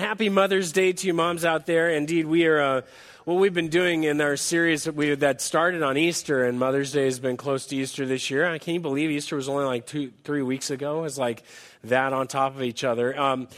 Happy Mother's Day to you moms out there. Indeed, we are, uh, what we've been doing in our series that, we, that started on Easter, and Mother's Day has been close to Easter this year. I can you believe Easter was only like two, three weeks ago? It's like that on top of each other. Um,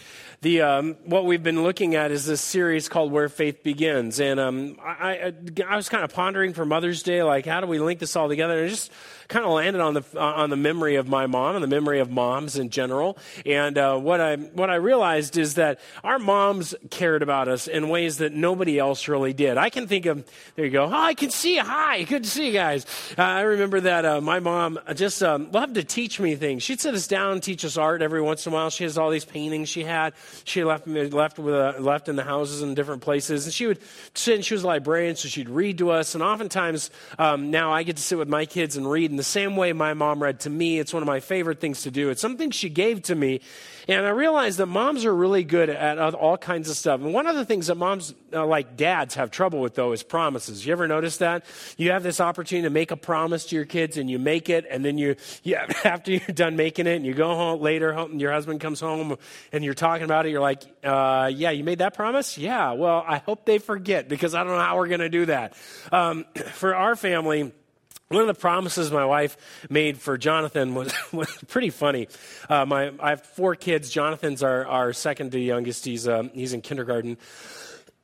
the um, what we've been looking at is this series called Where Faith Begins, and um, I, I, I was kind of pondering for Mother's Day, like how do we link this all together? And it just kind of landed on the on the memory of my mom and the memory of moms in general. And uh, what I what I realized is that our moms cared about us in ways that nobody else really did. I can think of there you go. Oh, I can see. Hi, good to see you guys. Uh, I remember that uh, my mom just um, loved to teach me things. She'd sit us down, teach us art every once in a while. She has all these paintings she had. She left left with left in the houses in different places, and she would sit. and She was a librarian, so she'd read to us. And oftentimes um, now I get to sit with my kids and read. And the same way my mom read to me. It's one of my favorite things to do. It's something she gave to me. And I realized that moms are really good at all kinds of stuff. And one of the things that moms, uh, like dads, have trouble with, though, is promises. You ever notice that? You have this opportunity to make a promise to your kids, and you make it, and then you, you after you're done making it, and you go home later, home, and your husband comes home, and you're talking about it, you're like, uh, yeah, you made that promise? Yeah, well, I hope they forget, because I don't know how we're going to do that. Um, for our family, one of the promises my wife made for Jonathan was, was pretty funny. Uh, my, I have four kids. Jonathan's our, our second to youngest. He's, um, he's in kindergarten.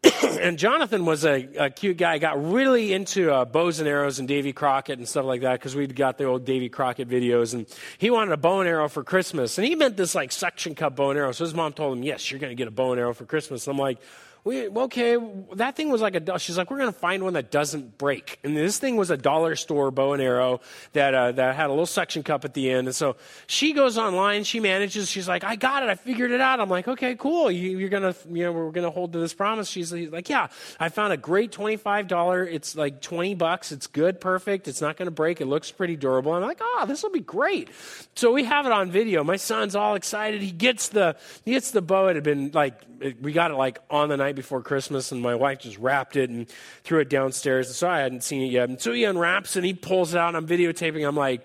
and Jonathan was a, a, cute guy. Got really into uh, bows and arrows and Davy Crockett and stuff like that because we'd got the old Davy Crockett videos. And he wanted a bow and arrow for Christmas. And he meant this like suction cup bow and arrow. So his mom told him, Yes, you're going to get a bow and arrow for Christmas. And I'm like, we, okay, that thing was like a, she's like, we're going to find one that doesn't break. And this thing was a dollar store bow and arrow that, uh, that had a little suction cup at the end. And so she goes online, she manages, she's like, I got it, I figured it out. I'm like, okay, cool. You, are going to, you know, we're going to hold to this promise. She's like, yeah, I found a great $25. It's like 20 bucks. It's good, perfect. It's not going to break. It looks pretty durable. I'm like, oh, this will be great. So we have it on video. My son's all excited. He gets the, he gets the bow. It had been like, we got it like on the night before Christmas, and my wife just wrapped it and threw it downstairs. And so I hadn't seen it yet. And so he unwraps and he pulls it out, and I'm videotaping. I'm like,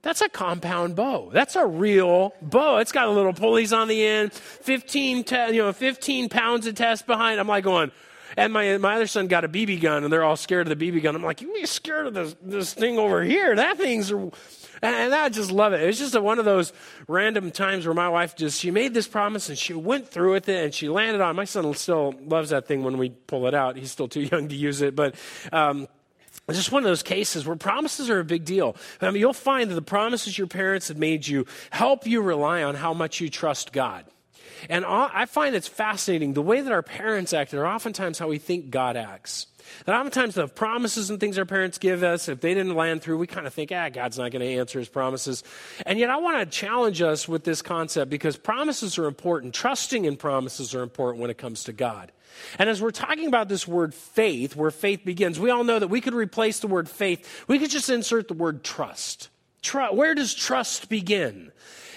that's a compound bow. That's a real bow. It's got a little pulleys on the end, 15, te- you know, 15 pounds of test behind. I'm like going, and my, my other son got a BB gun, and they're all scared of the BB gun. I'm like, you scared of this, this thing over here. That thing's and I just love it. It was just a, one of those random times where my wife just, she made this promise and she went through with it and she landed on. My son still loves that thing when we pull it out. He's still too young to use it, but, um, it's just one of those cases where promises are a big deal. I mean, you'll find that the promises your parents have made you help you rely on how much you trust God. And I find it's fascinating the way that our parents act are oftentimes how we think God acts. That oftentimes the promises and things our parents give us, if they didn't land through, we kind of think, ah, God's not going to answer his promises. And yet I want to challenge us with this concept because promises are important. Trusting in promises are important when it comes to God. And as we're talking about this word faith, where faith begins, we all know that we could replace the word faith, we could just insert the word trust. where does trust begin?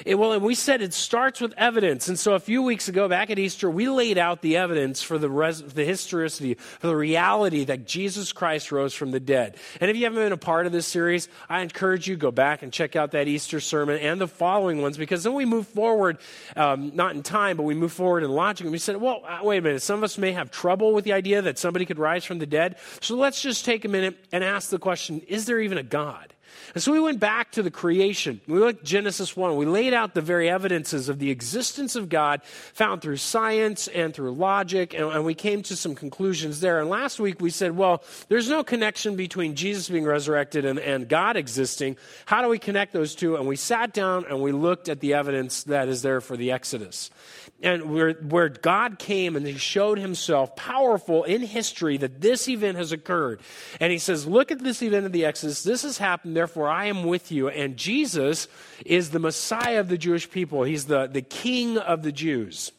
It, well, and we said it starts with evidence. And so a few weeks ago, back at Easter, we laid out the evidence for the, res, the historicity, for the reality that Jesus Christ rose from the dead. And if you haven't been a part of this series, I encourage you go back and check out that Easter sermon and the following ones because then we move forward, um, not in time, but we move forward in logic. And we said, well, uh, wait a minute. Some of us may have trouble with the idea that somebody could rise from the dead. So let's just take a minute and ask the question, is there even a God? And so we went back to the creation. We looked Genesis 1. We laid out the very evidences of the existence of God found through science and through logic, and, and we came to some conclusions there. And last week we said, well, there's no connection between Jesus being resurrected and, and God existing. How do we connect those two? And we sat down and we looked at the evidence that is there for the Exodus and where, where God came and he showed himself powerful in history that this event has occurred. And he says, Look at this event of the Exodus. This has happened, therefore I am with you. And Jesus is the Messiah of the Jewish people, he's the, the King of the Jews.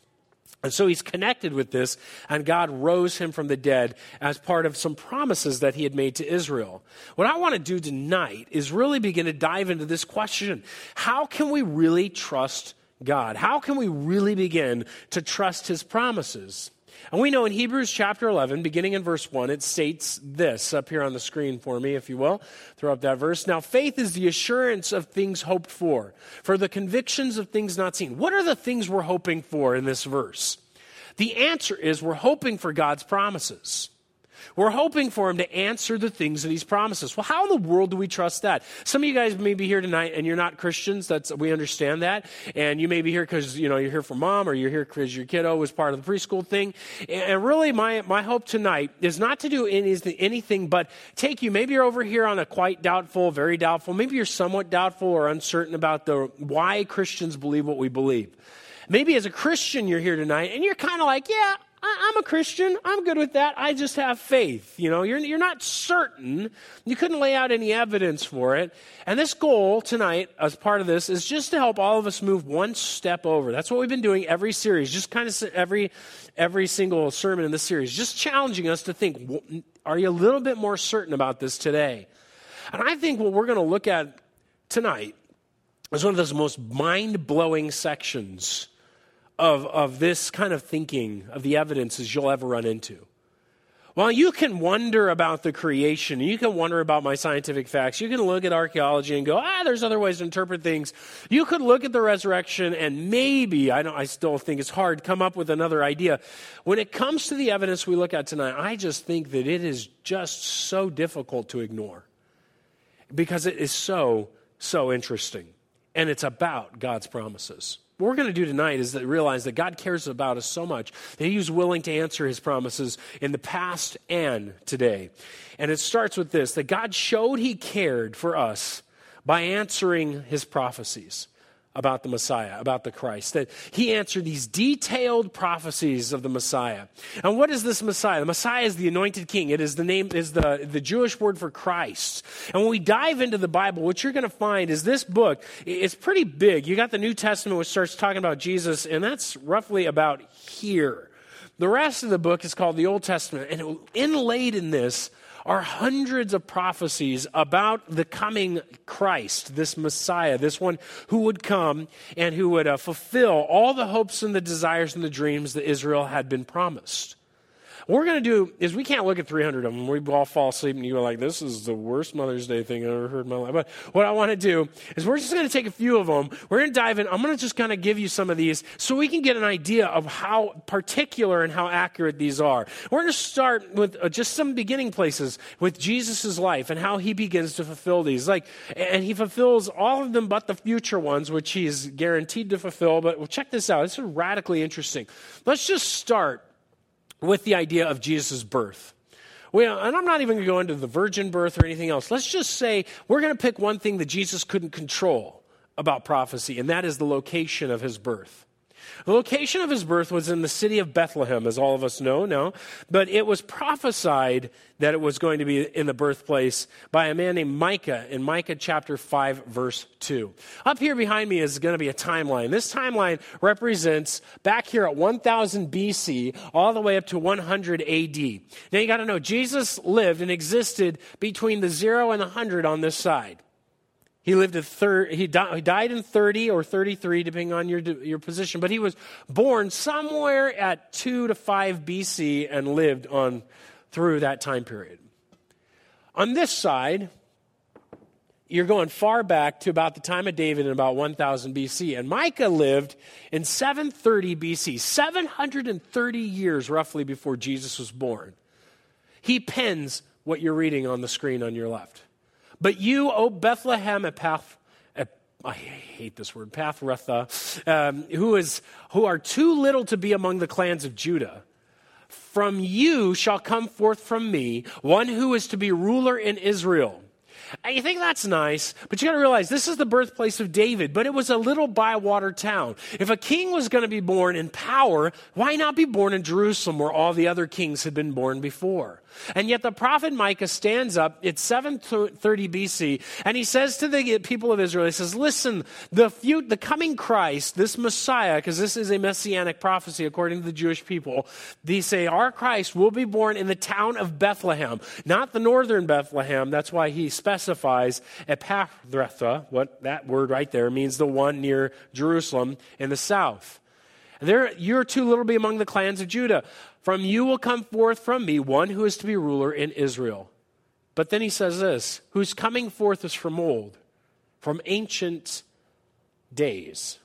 And so he's connected with this, and God rose him from the dead as part of some promises that he had made to Israel. What I want to do tonight is really begin to dive into this question How can we really trust God? How can we really begin to trust his promises? And we know in Hebrews chapter 11, beginning in verse 1, it states this up here on the screen for me, if you will. Throw up that verse. Now, faith is the assurance of things hoped for, for the convictions of things not seen. What are the things we're hoping for in this verse? The answer is we're hoping for God's promises. We're hoping for him to answer the things that he's promised us. Well, how in the world do we trust that? Some of you guys may be here tonight and you're not Christians. That's, we understand that. And you may be here because, you know, you're here for mom or you're here because your kiddo was part of the preschool thing. And really, my, my hope tonight is not to do any, anything but take you. Maybe you're over here on a quite doubtful, very doubtful. Maybe you're somewhat doubtful or uncertain about the why Christians believe what we believe. Maybe as a Christian, you're here tonight and you're kind of like, yeah, I, am a Christian. I'm good with that. I just have faith. You know, you're, you're not certain. You couldn't lay out any evidence for it. And this goal tonight, as part of this, is just to help all of us move one step over. That's what we've been doing every series, just kind of every, every single sermon in this series, just challenging us to think, are you a little bit more certain about this today? And I think what we're going to look at tonight is one of those most mind blowing sections of, of this kind of thinking of the evidences you'll ever run into. Well, you can wonder about the creation. You can wonder about my scientific facts. You can look at archaeology and go, ah, there's other ways to interpret things. You could look at the resurrection and maybe, I, don't, I still think it's hard, come up with another idea. When it comes to the evidence we look at tonight, I just think that it is just so difficult to ignore because it is so, so interesting. And it's about God's promises. What we're going to do tonight is that realize that God cares about us so much that He's willing to answer His promises in the past and today. And it starts with this that God showed He cared for us by answering His prophecies about the Messiah, about the Christ, that he answered these detailed prophecies of the Messiah. And what is this Messiah? The Messiah is the anointed king. It is the name, is the, the Jewish word for Christ. And when we dive into the Bible, what you're going to find is this book, it's pretty big. You got the New Testament, which starts talking about Jesus, and that's roughly about here. The rest of the book is called the Old Testament, and inlaid in this are hundreds of prophecies about the coming Christ, this Messiah, this one who would come and who would uh, fulfill all the hopes and the desires and the dreams that Israel had been promised. What we're going to do is we can't look at 300 of them. We all fall asleep and you go like, this is the worst Mother's Day thing I've ever heard in my life. But what I want to do is we're just going to take a few of them. We're going to dive in. I'm going to just kind of give you some of these so we can get an idea of how particular and how accurate these are. We're going to start with uh, just some beginning places with Jesus' life and how he begins to fulfill these. Like, and he fulfills all of them but the future ones, which he is guaranteed to fulfill. But well, check this out. This is radically interesting. Let's just start with the idea of Jesus' birth. Well, and I'm not even going to go into the virgin birth or anything else. Let's just say we're going to pick one thing that Jesus couldn't control about prophecy, and that is the location of his birth. The location of his birth was in the city of Bethlehem, as all of us know now, but it was prophesied that it was going to be in the birthplace by a man named Micah in Micah chapter 5, verse 2. Up here behind me is going to be a timeline. This timeline represents back here at 1000 BC all the way up to 100 AD. Now you got to know, Jesus lived and existed between the 0 and the 100 on this side. He lived a thir- he, di- he died in 30 or 33, depending on your, your position, but he was born somewhere at 2 to 5 BC and lived on through that time period. On this side, you're going far back to about the time of David in about 1000 BC. And Micah lived in 730 BC, 730 years roughly before Jesus was born. He pens what you're reading on the screen on your left. But you, O Bethlehem I hate this word, Pathretha, um, who, is, who are too little to be among the clans of Judah. From you shall come forth from me one who is to be ruler in Israel. And you think that's nice, but you got to realize this is the birthplace of David, but it was a little bywater town. If a king was going to be born in power, why not be born in Jerusalem where all the other kings had been born before? And yet the prophet Micah stands up, it's 730 BC, and he says to the people of Israel, he says, listen, the, few, the coming Christ, this Messiah, because this is a messianic prophecy according to the Jewish people, they say, our Christ will be born in the town of Bethlehem, not the northern Bethlehem. That's why he specifies Epaphratha, what that word right there means the one near Jerusalem in the south. There, you're too little to be among the clans of Judah. From you will come forth from me one who is to be ruler in Israel. But then he says this whose coming forth is from old, from ancient days.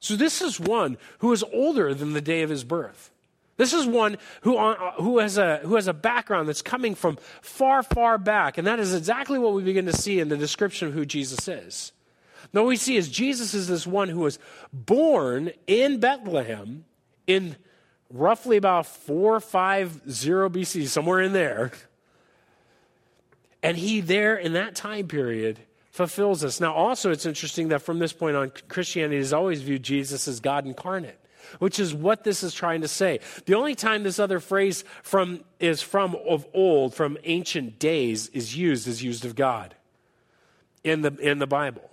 So this is one who is older than the day of his birth. This is one who, uh, who, has a, who has a background that's coming from far, far back. And that is exactly what we begin to see in the description of who Jesus is. Now, what we see is Jesus is this one who was born in Bethlehem in roughly about 450 BC, somewhere in there. And he, there in that time period, fulfills this. Now, also, it's interesting that from this point on, Christianity has always viewed Jesus as God incarnate which is what this is trying to say. The only time this other phrase from is from of old, from ancient days, is used is used of God in the in the Bible.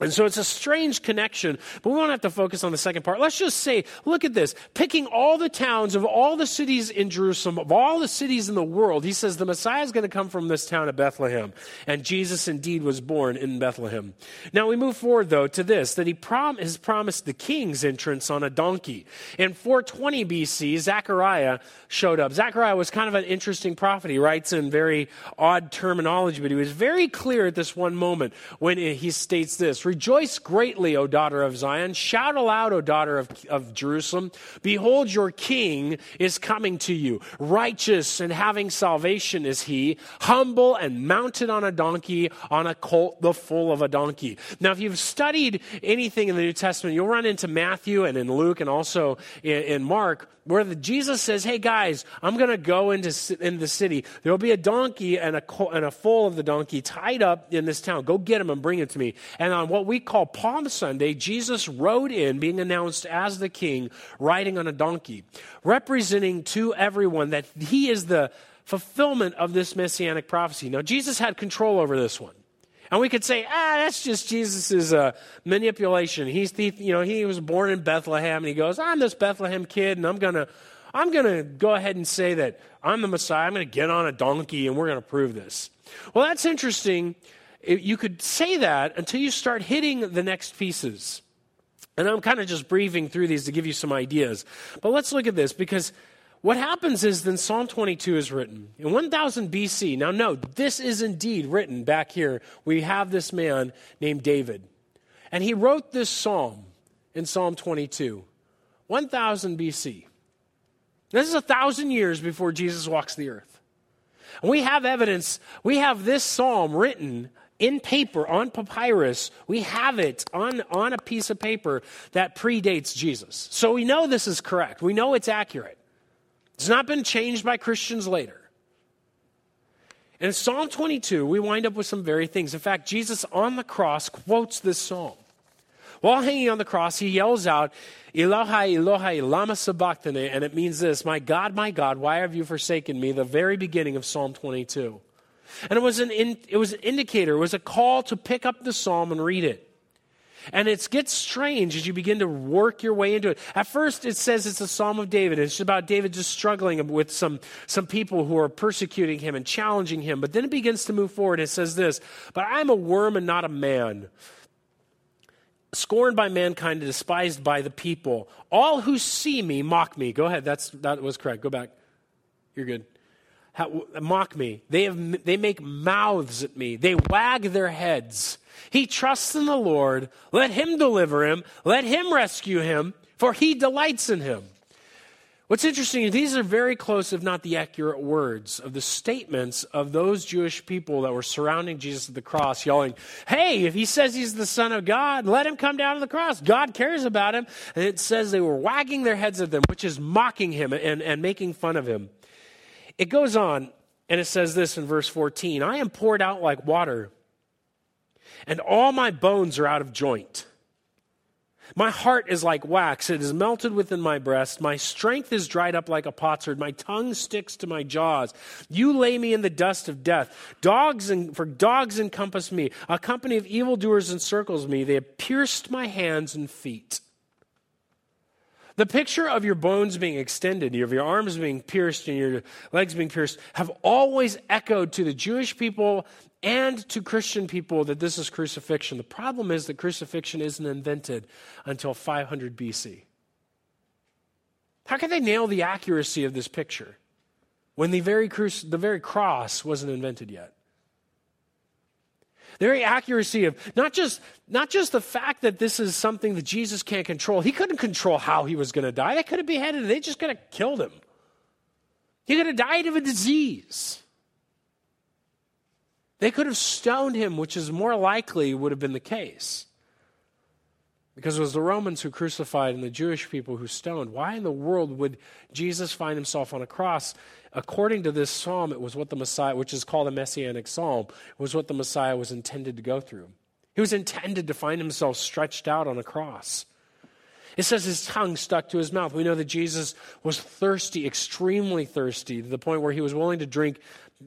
And so it's a strange connection, but we won't have to focus on the second part. Let's just say, look at this. Picking all the towns of all the cities in Jerusalem, of all the cities in the world, he says the Messiah is going to come from this town of Bethlehem. And Jesus indeed was born in Bethlehem. Now we move forward, though, to this that he prom- has promised the king's entrance on a donkey. In 420 BC, Zechariah showed up. Zechariah was kind of an interesting prophet. He writes in very odd terminology, but he was very clear at this one moment when he states this Rejoice greatly, O daughter of Zion. Shout aloud, O daughter of, of Jerusalem. Behold, your king is coming to you. Righteous and having salvation is he, humble and mounted on a donkey, on a colt, the foal of a donkey. Now, if you've studied anything in the New Testament, you'll run into Matthew and in Luke and also in, in Mark where the, Jesus says, Hey guys, I'm going to go into, into the city. There will be a donkey and a, and a foal of the donkey tied up in this town. Go get him and bring it to me. And on what we call Palm Sunday, Jesus rode in, being announced as the king, riding on a donkey, representing to everyone that he is the fulfillment of this messianic prophecy. Now, Jesus had control over this one. And we could say, ah, that's just Jesus' uh, manipulation. He's the, you know, he was born in Bethlehem, and he goes, I'm this Bethlehem kid, and I'm gonna, I'm gonna go ahead and say that I'm the Messiah. I'm gonna get on a donkey, and we're gonna prove this. Well, that's interesting. You could say that until you start hitting the next pieces. And I'm kind of just breezing through these to give you some ideas. But let's look at this because what happens is then Psalm 22 is written in 1000 BC. Now, note, this is indeed written back here. We have this man named David. And he wrote this psalm in Psalm 22, 1000 BC. This is a thousand years before Jesus walks the earth. And we have evidence, we have this psalm written in paper, on papyrus. We have it on, on a piece of paper that predates Jesus. So we know this is correct. We know it's accurate. It's not been changed by Christians later. In Psalm 22, we wind up with some very things. In fact, Jesus on the cross quotes this psalm. While hanging on the cross, he yells out, Elohai, Elohai, lama sabachthani, and it means this, My God, my God, why have you forsaken me? The very beginning of Psalm 22. And it was an, in, it was an indicator, it was a call to pick up the psalm and read it. And it gets strange as you begin to work your way into it. At first, it says it's a Psalm of David. It's about David just struggling with some, some people who are persecuting him and challenging him. But then it begins to move forward. It says this But I'm a worm and not a man, scorned by mankind and despised by the people. All who see me mock me. Go ahead. That's, that was correct. Go back. You're good. Mock me. They, have, they make mouths at me. They wag their heads. He trusts in the Lord. Let him deliver him. Let him rescue him, for he delights in him. What's interesting is these are very close, if not the accurate words, of the statements of those Jewish people that were surrounding Jesus at the cross, yelling, Hey, if he says he's the Son of God, let him come down to the cross. God cares about him. And it says they were wagging their heads at them, which is mocking him and, and making fun of him. It goes on, and it says this in verse 14 I am poured out like water and all my bones are out of joint. My heart is like wax, it is melted within my breast. My strength is dried up like a potsherd. My tongue sticks to my jaws. You lay me in the dust of death. Dogs and for dogs encompass me. A company of evildoers encircles me. They have pierced my hands and feet. The picture of your bones being extended, of your arms being pierced and your legs being pierced, have always echoed to the Jewish people and to Christian people that this is crucifixion. The problem is that crucifixion isn't invented until 500 BC. How can they nail the accuracy of this picture when the very, cru- the very cross wasn't invented yet? The very accuracy of not just, not just the fact that this is something that Jesus can't control. He couldn't control how he was going to die. They could have beheaded him. They just could have killed him. He could have died of a disease. They could have stoned him, which is more likely would have been the case. Because it was the Romans who crucified and the Jewish people who stoned. Why in the world would Jesus find himself on a cross? According to this psalm, it was what the Messiah, which is called a messianic psalm, was what the Messiah was intended to go through. He was intended to find himself stretched out on a cross. It says his tongue stuck to his mouth. We know that Jesus was thirsty, extremely thirsty, to the point where he was willing to drink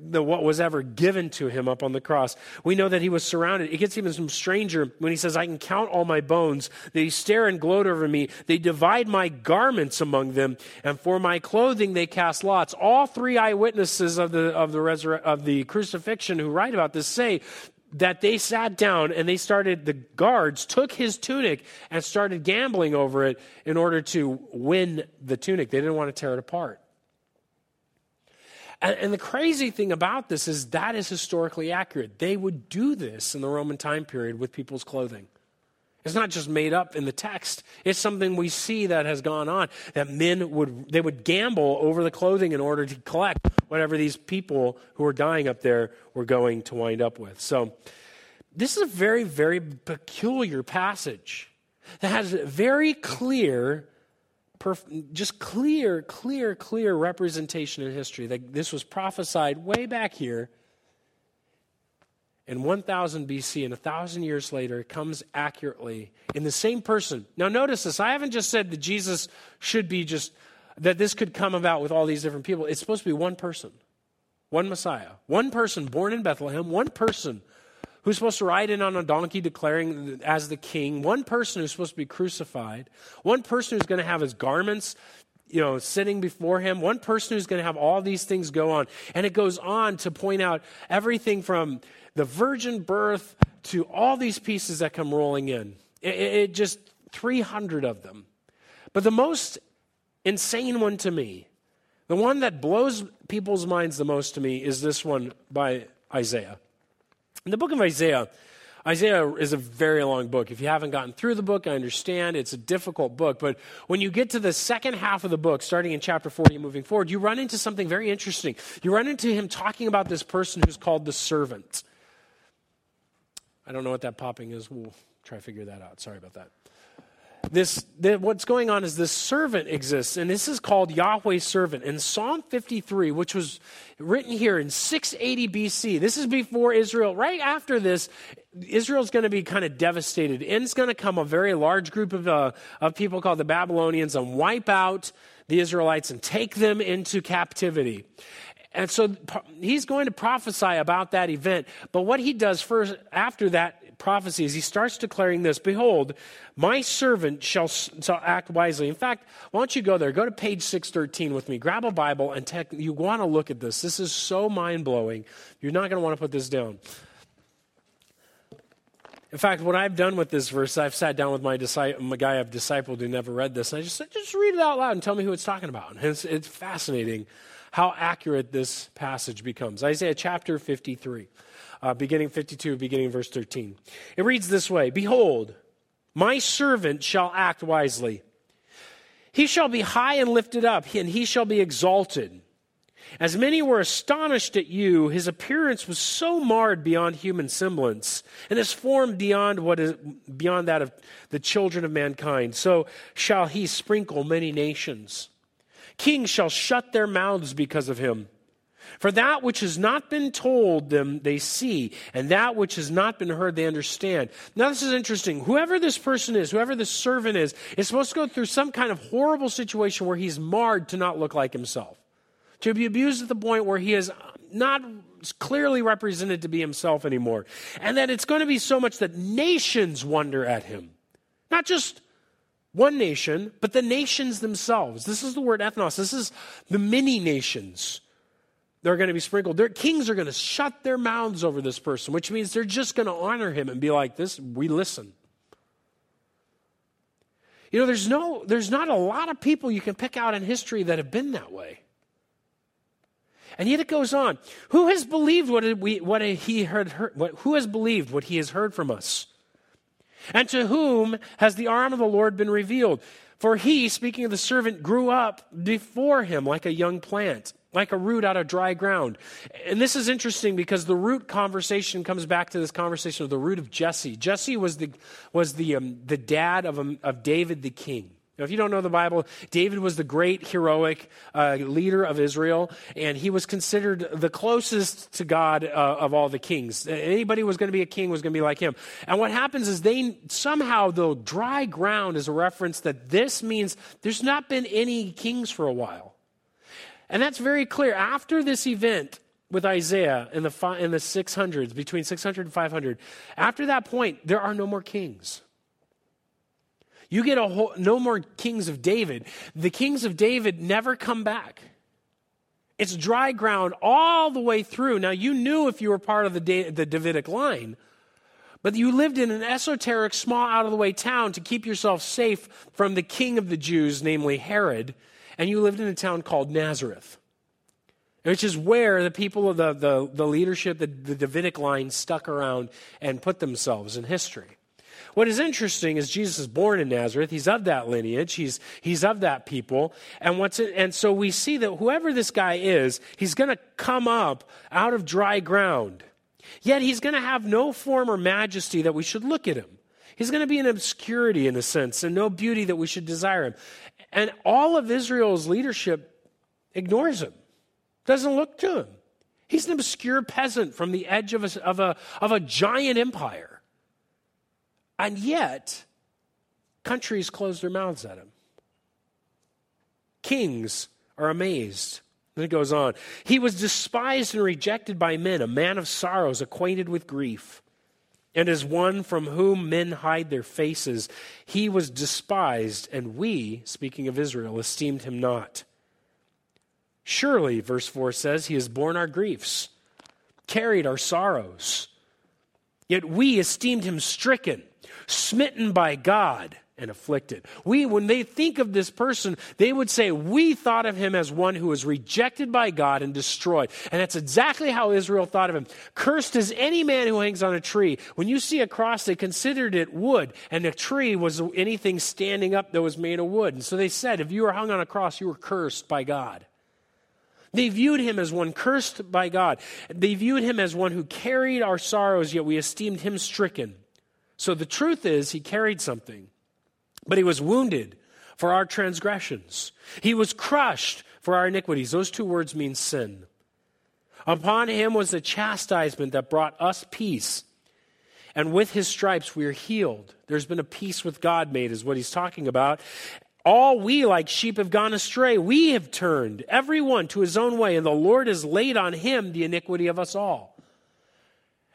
the, what was ever given to him up on the cross. We know that he was surrounded. It gets even some stranger when he says, I can count all my bones. They stare and gloat over me. They divide my garments among them, and for my clothing they cast lots. All three eyewitnesses of the, of the, resur- of the crucifixion who write about this say that they sat down and they started, the guards took his tunic and started gambling over it in order to win the tunic. They didn't want to tear it apart. And, and, the crazy thing about this is that is historically accurate. They would do this in the Roman time period with people's clothing. It's not just made up in the text. It's something we see that has gone on. That men would they would gamble over the clothing in order to collect whatever these people who were dying up there were going to wind up with. So this is a very, very peculiar passage that has very clear perf- just clear, clear, clear representation in history that this was prophesied way back here in 1000 BC, and a thousand years later, it comes accurately in the same person. Now, notice this. I haven't just said that Jesus should be just, that this could come about with all these different people. It's supposed to be one person, one Messiah, one person born in Bethlehem, one person who's supposed to ride in on a donkey declaring as the king, one person who's supposed to be crucified, one person who's going to have his garments you know sitting before him one person who's going to have all these things go on. And it goes on to point out everything from the virgin birth to all these pieces that come rolling in. It, it just 300 of them. But the most insane one to me the one that blows people's minds the most to me is this one by isaiah in the book of Isaiah, Isaiah is a very long book. If you haven't gotten through the book, I understand it's a difficult book. But when you get to the second half of the book, starting in chapter 40 and moving forward, you run into something very interesting. You run into him talking about this person who's called the servant. I don't know what that popping is. We'll try to figure that out. Sorry about that this, what's going on is this servant exists, and this is called Yahweh's servant. In Psalm 53, which was written here in 680 BC, this is before Israel. Right after this, Israel's going to be kind of devastated. and In's going to come a very large group of, uh, of people called the Babylonians and wipe out the Israelites and take them into captivity. And so he's going to prophesy about that event. But what he does first after that prophecy is he starts declaring this Behold, my servant shall, shall act wisely. In fact, why don't you go there? Go to page 613 with me. Grab a Bible and tech, you want to look at this. This is so mind blowing. You're not going to want to put this down. In fact, what I've done with this verse, I've sat down with my, my guy I've discipled who never read this, and I just said, just read it out loud and tell me who it's talking about. And it's, it's fascinating how accurate this passage becomes. Isaiah chapter 53 uh, beginning 52, beginning verse 13. It reads this way Behold, my servant shall act wisely. He shall be high and lifted up, and he shall be exalted. As many were astonished at you, his appearance was so marred beyond human semblance, and his form beyond what is beyond that of the children of mankind. So shall he sprinkle many nations. Kings shall shut their mouths because of him. For that which has not been told them, they see, and that which has not been heard, they understand. Now, this is interesting. Whoever this person is, whoever this servant is, is supposed to go through some kind of horrible situation where he's marred to not look like himself, to be abused at the point where he is not clearly represented to be himself anymore. And that it's going to be so much that nations wonder at him. Not just one nation, but the nations themselves. This is the word ethnos. This is the many nations they're going to be sprinkled. Their kings are going to shut their mouths over this person, which means they're just going to honor him and be like, this, we listen. You know, there's no, there's not a lot of people you can pick out in history that have been that way. And yet it goes on. Who has believed what, we, what he heard, heard what, who has believed what he has heard from us? And to whom has the arm of the Lord been revealed? For he, speaking of the servant, grew up before him like a young plant, like a root out of dry ground. And this is interesting because the root conversation comes back to this conversation of the root of Jesse. Jesse was the, was the, um, the dad of, um, of David the king. Now, if you don't know the Bible, David was the great heroic uh, leader of Israel, and he was considered the closest to God uh, of all the kings. Anybody who was going to be a king was going to be like him. And what happens is they somehow, though, dry ground is a reference that this means there's not been any kings for a while. And that's very clear. After this event, with Isaiah in the, in the 600s, between 600 and 500, after that point, there are no more kings. You get a whole, no more kings of David. The kings of David never come back. It's dry ground all the way through. Now, you knew if you were part of the, the Davidic line, but you lived in an esoteric, small, out of the way town to keep yourself safe from the king of the Jews, namely Herod, and you lived in a town called Nazareth, which is where the people of the, the, the leadership, the, the Davidic line, stuck around and put themselves in history. What is interesting is Jesus is born in Nazareth. He's of that lineage. He's, he's of that people. And, what's it, and so we see that whoever this guy is, he's going to come up out of dry ground. Yet he's going to have no form or majesty that we should look at him. He's going to be an obscurity in a sense and no beauty that we should desire him. And all of Israel's leadership ignores him, doesn't look to him. He's an obscure peasant from the edge of a, of a, of a giant empire. And yet, countries close their mouths at him. Kings are amazed. Then it goes on. He was despised and rejected by men, a man of sorrows, acquainted with grief. And as one from whom men hide their faces, he was despised, and we, speaking of Israel, esteemed him not. Surely, verse 4 says, he has borne our griefs, carried our sorrows. Yet we esteemed him stricken smitten by God and afflicted. We, when they think of this person, they would say, We thought of him as one who was rejected by God and destroyed. And that's exactly how Israel thought of him. Cursed is any man who hangs on a tree. When you see a cross, they considered it wood, and a tree was anything standing up that was made of wood. And so they said, If you were hung on a cross, you were cursed by God. They viewed him as one cursed by God. They viewed him as one who carried our sorrows, yet we esteemed him stricken so the truth is, he carried something, but he was wounded for our transgressions. He was crushed for our iniquities. Those two words mean sin. Upon him was the chastisement that brought us peace. And with his stripes we are healed. There's been a peace with God made, is what he's talking about. All we like sheep have gone astray. We have turned, everyone to his own way, and the Lord has laid on him the iniquity of us all.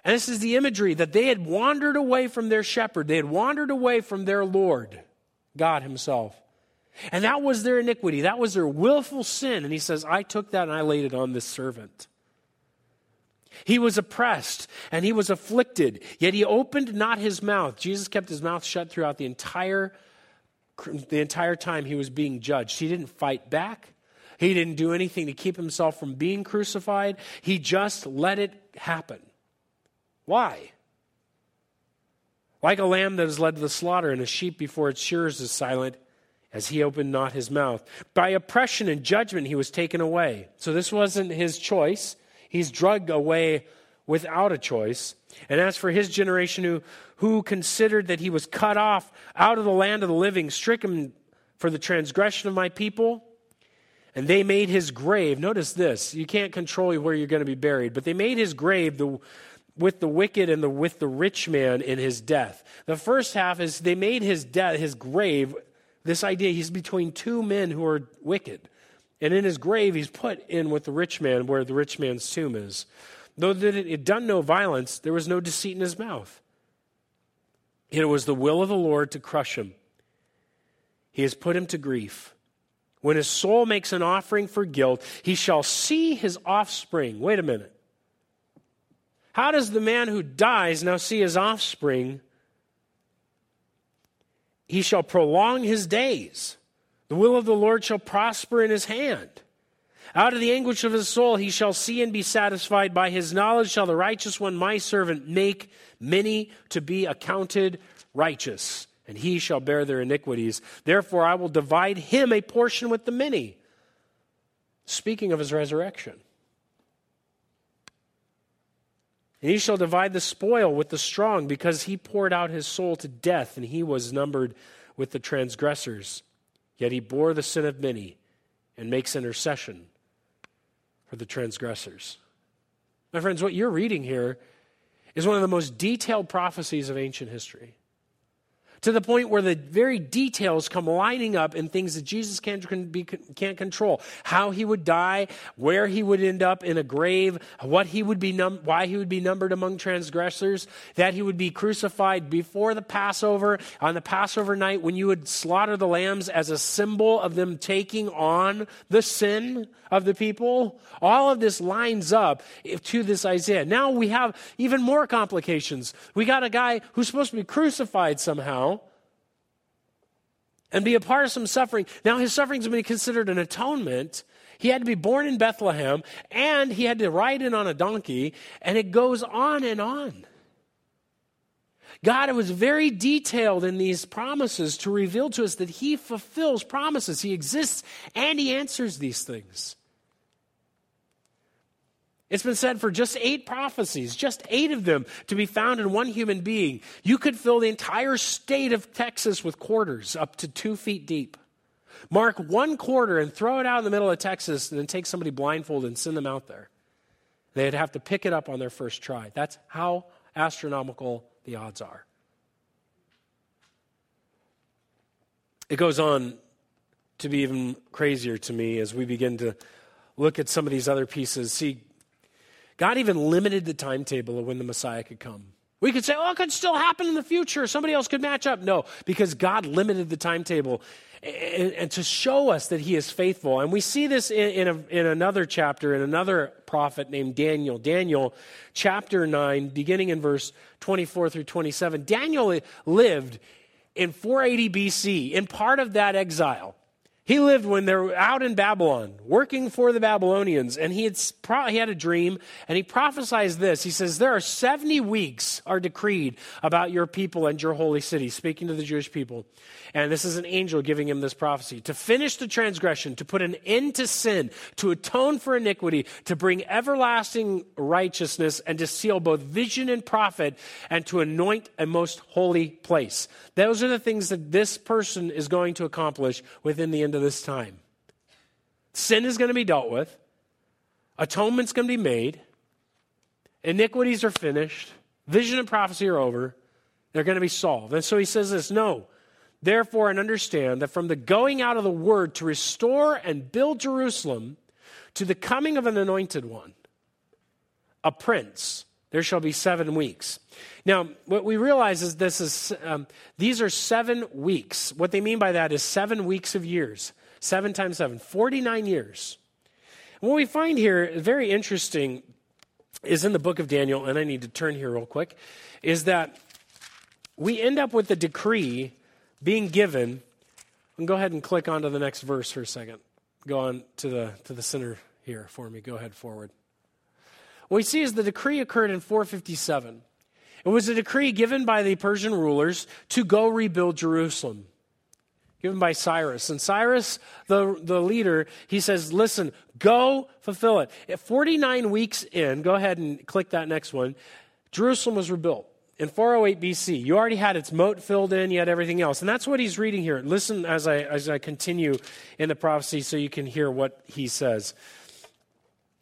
And this is the imagery that they had wandered away from their shepherd. They had wandered away from their Lord, God Himself. And that was their iniquity. That was their willful sin. And He says, I took that and I laid it on this servant. He was oppressed and he was afflicted, yet he opened not his mouth. Jesus kept his mouth shut throughout the entire, the entire time he was being judged. He didn't fight back. He didn't do anything to keep himself from being crucified. He just let it happen. Why? Like a lamb that is led to the slaughter, and a sheep before its shearers is silent, as he opened not his mouth. By oppression and judgment he was taken away. So this wasn't his choice. He's drugged away without a choice. And as for his generation who, who considered that he was cut off out of the land of the living, stricken for the transgression of my people, and they made his grave. Notice this. You can't control where you're going to be buried, but they made his grave the with the wicked and the, with the rich man in his death. The first half is they made his death, his grave, this idea he's between two men who are wicked. And in his grave, he's put in with the rich man where the rich man's tomb is. Though that it had done no violence, there was no deceit in his mouth. It was the will of the Lord to crush him. He has put him to grief. When his soul makes an offering for guilt, he shall see his offspring. Wait a minute. How does the man who dies now see his offspring? He shall prolong his days. The will of the Lord shall prosper in his hand. Out of the anguish of his soul he shall see and be satisfied. By his knowledge shall the righteous one, my servant, make many to be accounted righteous, and he shall bear their iniquities. Therefore I will divide him a portion with the many. Speaking of his resurrection. And he shall divide the spoil with the strong, because he poured out his soul to death, and he was numbered with the transgressors. Yet he bore the sin of many and makes intercession for the transgressors. My friends, what you're reading here is one of the most detailed prophecies of ancient history to the point where the very details come lining up in things that Jesus can't, be, can't control. How he would die, where he would end up in a grave, what he would be num- why he would be numbered among transgressors, that he would be crucified before the Passover, on the Passover night when you would slaughter the lambs as a symbol of them taking on the sin of the people. All of this lines up to this Isaiah. Now we have even more complications. We got a guy who's supposed to be crucified somehow and be a part of some suffering. Now his suffering is going to be considered an atonement. He had to be born in Bethlehem and he had to ride in on a donkey, and it goes on and on. God was very detailed in these promises to reveal to us that He fulfills promises. He exists and He answers these things. It's been said for just eight prophecies, just eight of them to be found in one human being. You could fill the entire state of Texas with quarters up to two feet deep. Mark one quarter and throw it out in the middle of Texas and then take somebody blindfolded and send them out there. They'd have to pick it up on their first try. That's how astronomical the odds are. It goes on to be even crazier to me as we begin to look at some of these other pieces. See, God even limited the timetable of when the Messiah could come. We could say, oh, it could still happen in the future. Somebody else could match up. No, because God limited the timetable and, and to show us that He is faithful. And we see this in, in, a, in another chapter, in another prophet named Daniel. Daniel, chapter 9, beginning in verse 24 through 27. Daniel lived in 480 BC, in part of that exile. He lived when they're out in Babylon, working for the Babylonians, and he had, he had a dream, and he prophesied this. He says, There are 70 weeks are decreed about your people and your holy city, speaking to the Jewish people. And this is an angel giving him this prophecy to finish the transgression, to put an end to sin, to atone for iniquity, to bring everlasting righteousness, and to seal both vision and prophet, and to anoint a most holy place. Those are the things that this person is going to accomplish within the end of this time. Sin is going to be dealt with, atonement's going to be made, iniquities are finished, vision and prophecy are over, they're going to be solved. And so he says this no. Therefore, and understand that from the going out of the word to restore and build Jerusalem to the coming of an anointed one, a prince, there shall be seven weeks. Now, what we realize is this is um, these are seven weeks. What they mean by that is seven weeks of years. Seven times seven, 49 years. And what we find here, very interesting, is in the book of Daniel, and I need to turn here real quick, is that we end up with the decree being given. And go ahead and click onto the next verse for a second. Go on to the, to the center here for me. Go ahead forward. What we see is the decree occurred in 457. It was a decree given by the Persian rulers to go rebuild Jerusalem, given by Cyrus. And Cyrus, the, the leader, he says, Listen, go fulfill it. At 49 weeks in, go ahead and click that next one, Jerusalem was rebuilt in 408 BC. You already had its moat filled in, you had everything else. And that's what he's reading here. Listen as I, as I continue in the prophecy so you can hear what he says.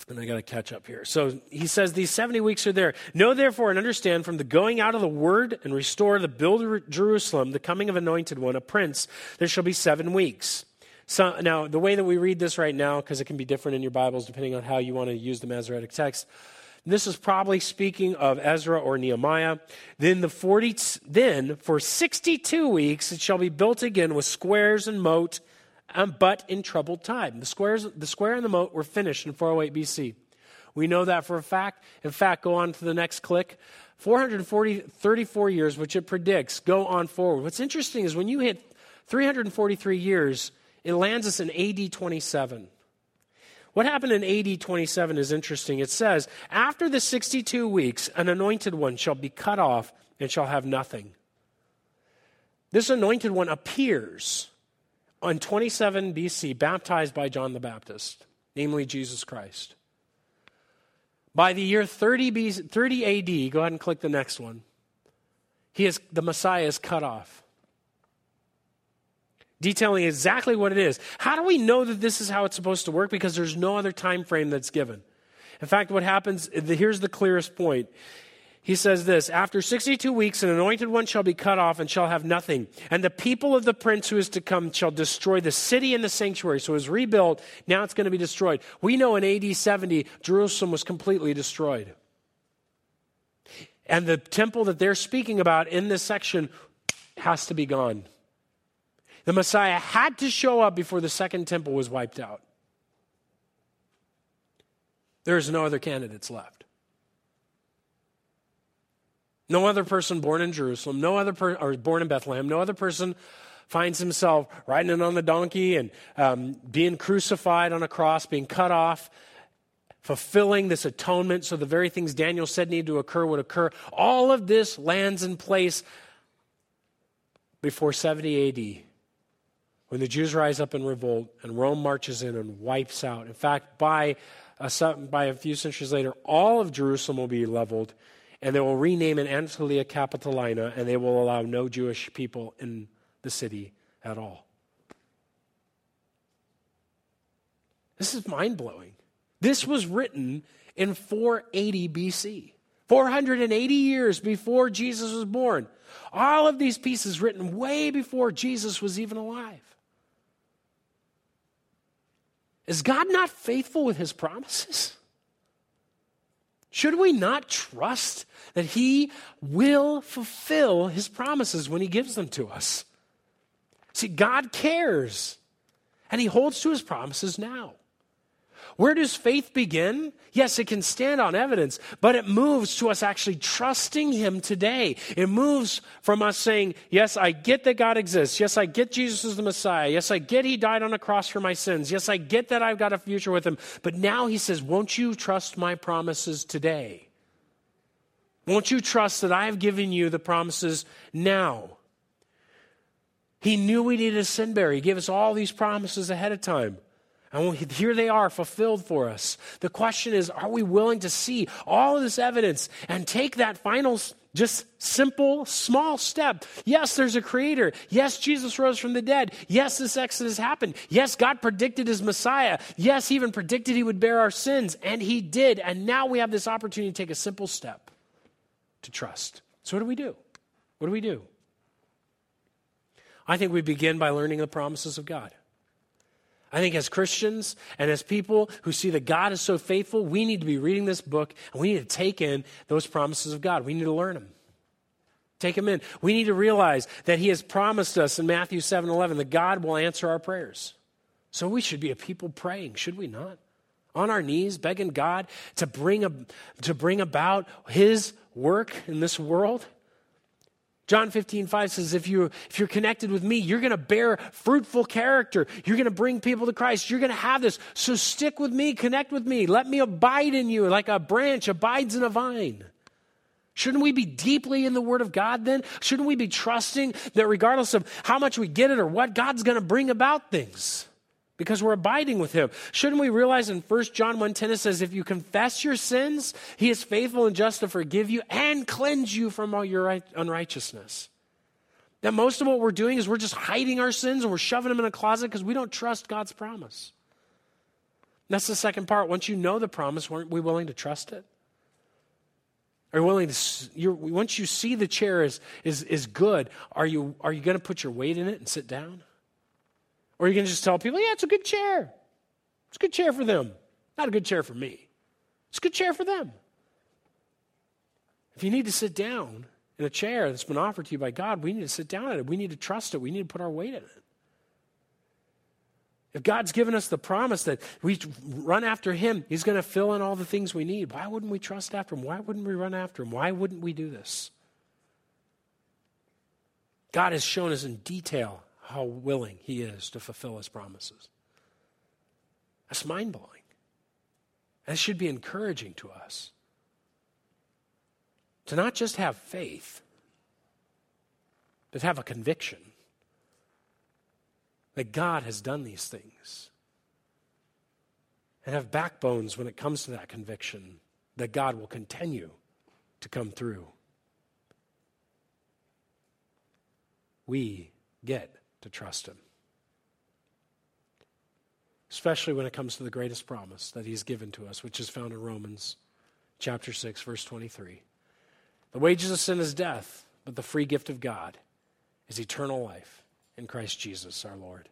And I got to catch up here. So he says, These 70 weeks are there. Know therefore and understand from the going out of the word and restore the build Jerusalem, the coming of anointed one, a prince, there shall be seven weeks. So, now, the way that we read this right now, because it can be different in your Bibles depending on how you want to use the Masoretic text, this is probably speaking of Ezra or Nehemiah. Then the 40 then for 62 weeks it shall be built again with squares and moat, um, but in troubled time. The squares the square and the moat were finished in 408 BC. We know that for a fact. In fact, go on to the next click. 440 34 years which it predicts go on forward. What's interesting is when you hit 343 years, it lands us in AD 27. What happened in AD 27 is interesting. It says, After the 62 weeks, an anointed one shall be cut off and shall have nothing. This anointed one appears on 27 BC, baptized by John the Baptist, namely Jesus Christ. By the year 30, BC, 30 AD, go ahead and click the next one. He is, the Messiah is cut off detailing exactly what it is. How do we know that this is how it's supposed to work? Because there's no other time frame that's given. In fact, what happens, here's the clearest point. He says this After 62 weeks, an anointed one shall be cut off and shall have nothing. And the people of the prince who is to come shall destroy the city and the sanctuary. So it was rebuilt. Now it's going to be destroyed. We know in AD 70, Jerusalem was completely destroyed. And the temple that they're speaking about in this section has to be gone. The Messiah had to show up before the second temple was wiped out. There's no other candidates left. No other person born in Jerusalem, no other person, or born in Bethlehem, no other person finds himself riding in on the donkey and um, being crucified on a cross, being cut off, fulfilling this atonement so the very things Daniel said needed to occur would occur. All of this lands in place before 70 AD when the Jews rise up in revolt and Rome marches in and wipes out. In fact, by a, by a few centuries later, all of Jerusalem will be leveled, and they will rename it Antonia Capitolina, and they will allow no Jewish people in the city at all. This is mind blowing. This was written in 480 BC, 480 years before Jesus was born. All of these pieces written way before Jesus was even alive. Is God not faithful with his promises? Should we not trust that he will fulfill his promises when he gives them to us? See, God cares, and he holds to his promises now. Where does faith begin? Yes, it can stand on evidence, but it moves to us actually trusting Him today. It moves from us saying, Yes, I get that God exists. Yes, I get Jesus is the Messiah. Yes, I get He died on a cross for my sins. Yes, I get that I've got a future with Him. But now He says, Won't you trust my promises today? Won't you trust that I have given you the promises now? He knew we needed a sin bearer. He gave us all these promises ahead of time. And here they are fulfilled for us. The question is are we willing to see all of this evidence and take that final, just simple, small step? Yes, there's a creator. Yes, Jesus rose from the dead. Yes, this Exodus happened. Yes, God predicted his Messiah. Yes, he even predicted he would bear our sins, and he did. And now we have this opportunity to take a simple step to trust. So, what do we do? What do we do? I think we begin by learning the promises of God. I think as Christians and as people who see that God is so faithful, we need to be reading this book and we need to take in those promises of God. We need to learn them. Take them in. We need to realize that He has promised us in Matthew 7 11 that God will answer our prayers. So we should be a people praying, should we not? On our knees, begging God to bring, a, to bring about His work in this world. John 15, 5 says, if, you, if you're connected with me, you're going to bear fruitful character. You're going to bring people to Christ. You're going to have this. So stick with me, connect with me. Let me abide in you like a branch abides in a vine. Shouldn't we be deeply in the Word of God then? Shouldn't we be trusting that regardless of how much we get it or what, God's going to bring about things? Because we're abiding with him. Shouldn't we realize in 1 John 1:10 it says if you confess your sins, he is faithful and just to forgive you and cleanse you from all your unrighteousness. That most of what we're doing is we're just hiding our sins and we're shoving them in a closet because we don't trust God's promise. that's the second part. Once you know the promise, weren't we willing to trust it? Are you willing to, you're, once you see the chair is, is, is good, are you, are you going to put your weight in it and sit down? Or you can just tell people, yeah, it's a good chair. It's a good chair for them. Not a good chair for me. It's a good chair for them. If you need to sit down in a chair that's been offered to you by God, we need to sit down in it. We need to trust it. We need to put our weight in it. If God's given us the promise that we run after Him, He's going to fill in all the things we need. Why wouldn't we trust after Him? Why wouldn't we run after Him? Why wouldn't we do this? God has shown us in detail how willing he is to fulfill his promises. That's mind blowing. That should be encouraging to us. To not just have faith, but have a conviction that God has done these things. And have backbones when it comes to that conviction that God will continue to come through. We get to trust Him. Especially when it comes to the greatest promise that He's given to us, which is found in Romans chapter 6, verse 23. The wages of sin is death, but the free gift of God is eternal life in Christ Jesus our Lord.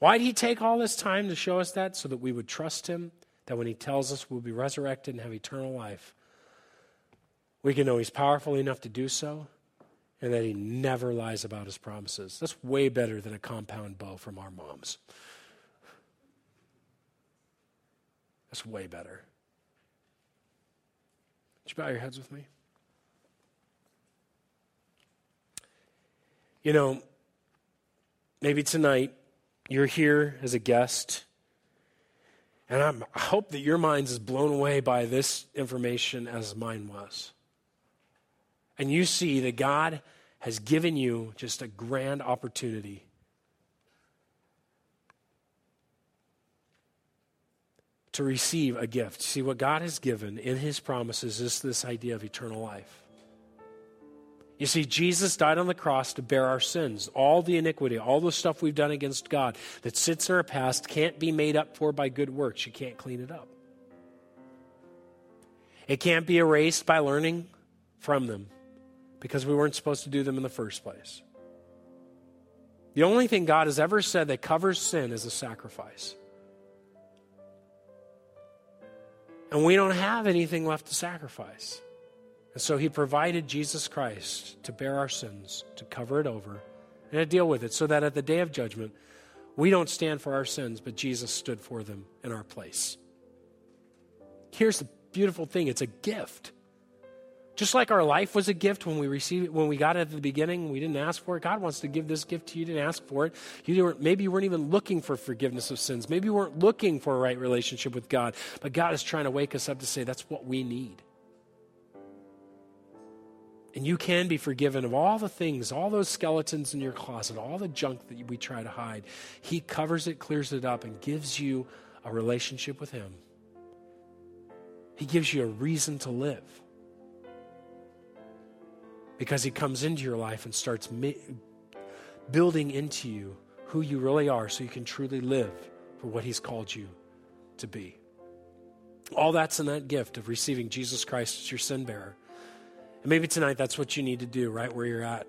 Why did He take all this time to show us that? So that we would trust Him, that when He tells us we'll be resurrected and have eternal life, we can know He's powerful enough to do so and that He never lies about His promises. That's way better than a compound bow from our moms. That's way better. Would you bow your heads with me? You know, maybe tonight you're here as a guest, and I'm, i hope that your mind is blown away by this information as mine was. And you see that God has given you just a grand opportunity to receive a gift. See, what God has given in His promises is this idea of eternal life. You see, Jesus died on the cross to bear our sins. All the iniquity, all the stuff we've done against God that sits in our past can't be made up for by good works. You can't clean it up. It can't be erased by learning from them because we weren't supposed to do them in the first place. The only thing God has ever said that covers sin is a sacrifice. And we don't have anything left to sacrifice. And so he provided Jesus Christ to bear our sins, to cover it over, and to deal with it, so that at the day of judgment, we don't stand for our sins, but Jesus stood for them in our place. Here's the beautiful thing it's a gift. Just like our life was a gift when we received when we got it at the beginning, we didn't ask for it. God wants to give this gift to you. You didn't ask for it. You maybe you weren't even looking for forgiveness of sins. Maybe you weren't looking for a right relationship with God. But God is trying to wake us up to say that's what we need. And you can be forgiven of all the things, all those skeletons in your closet, all the junk that we try to hide. He covers it, clears it up, and gives you a relationship with Him. He gives you a reason to live. Because He comes into your life and starts mi- building into you who you really are so you can truly live for what He's called you to be. All that's in that gift of receiving Jesus Christ as your sin bearer. And maybe tonight that's what you need to do right where you're at.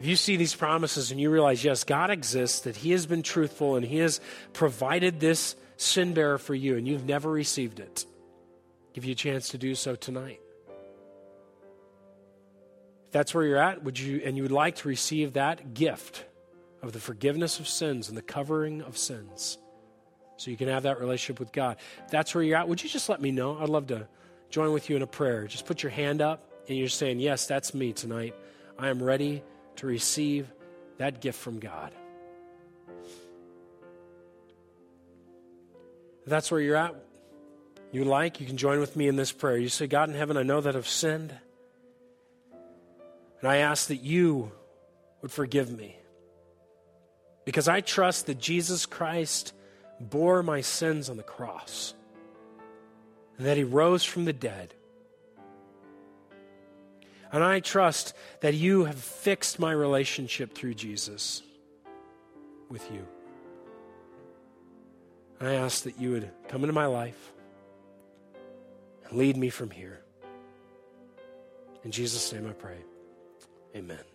If you see these promises and you realize, yes, God exists, that He has been truthful and He has provided this sin bearer for you, and you've never received it, give you a chance to do so tonight. That's where you're at, would you and you would like to receive that gift of the forgiveness of sins and the covering of sins, so you can have that relationship with God. That's where you're at, would you just let me know? I'd love to join with you in a prayer. Just put your hand up and you're saying, Yes, that's me tonight. I am ready to receive that gift from God. That's where you're at, you like, you can join with me in this prayer. You say, God in heaven, I know that I've sinned. And I ask that you would forgive me. Because I trust that Jesus Christ bore my sins on the cross and that he rose from the dead. And I trust that you have fixed my relationship through Jesus with you. And I ask that you would come into my life and lead me from here. In Jesus' name I pray. Amen.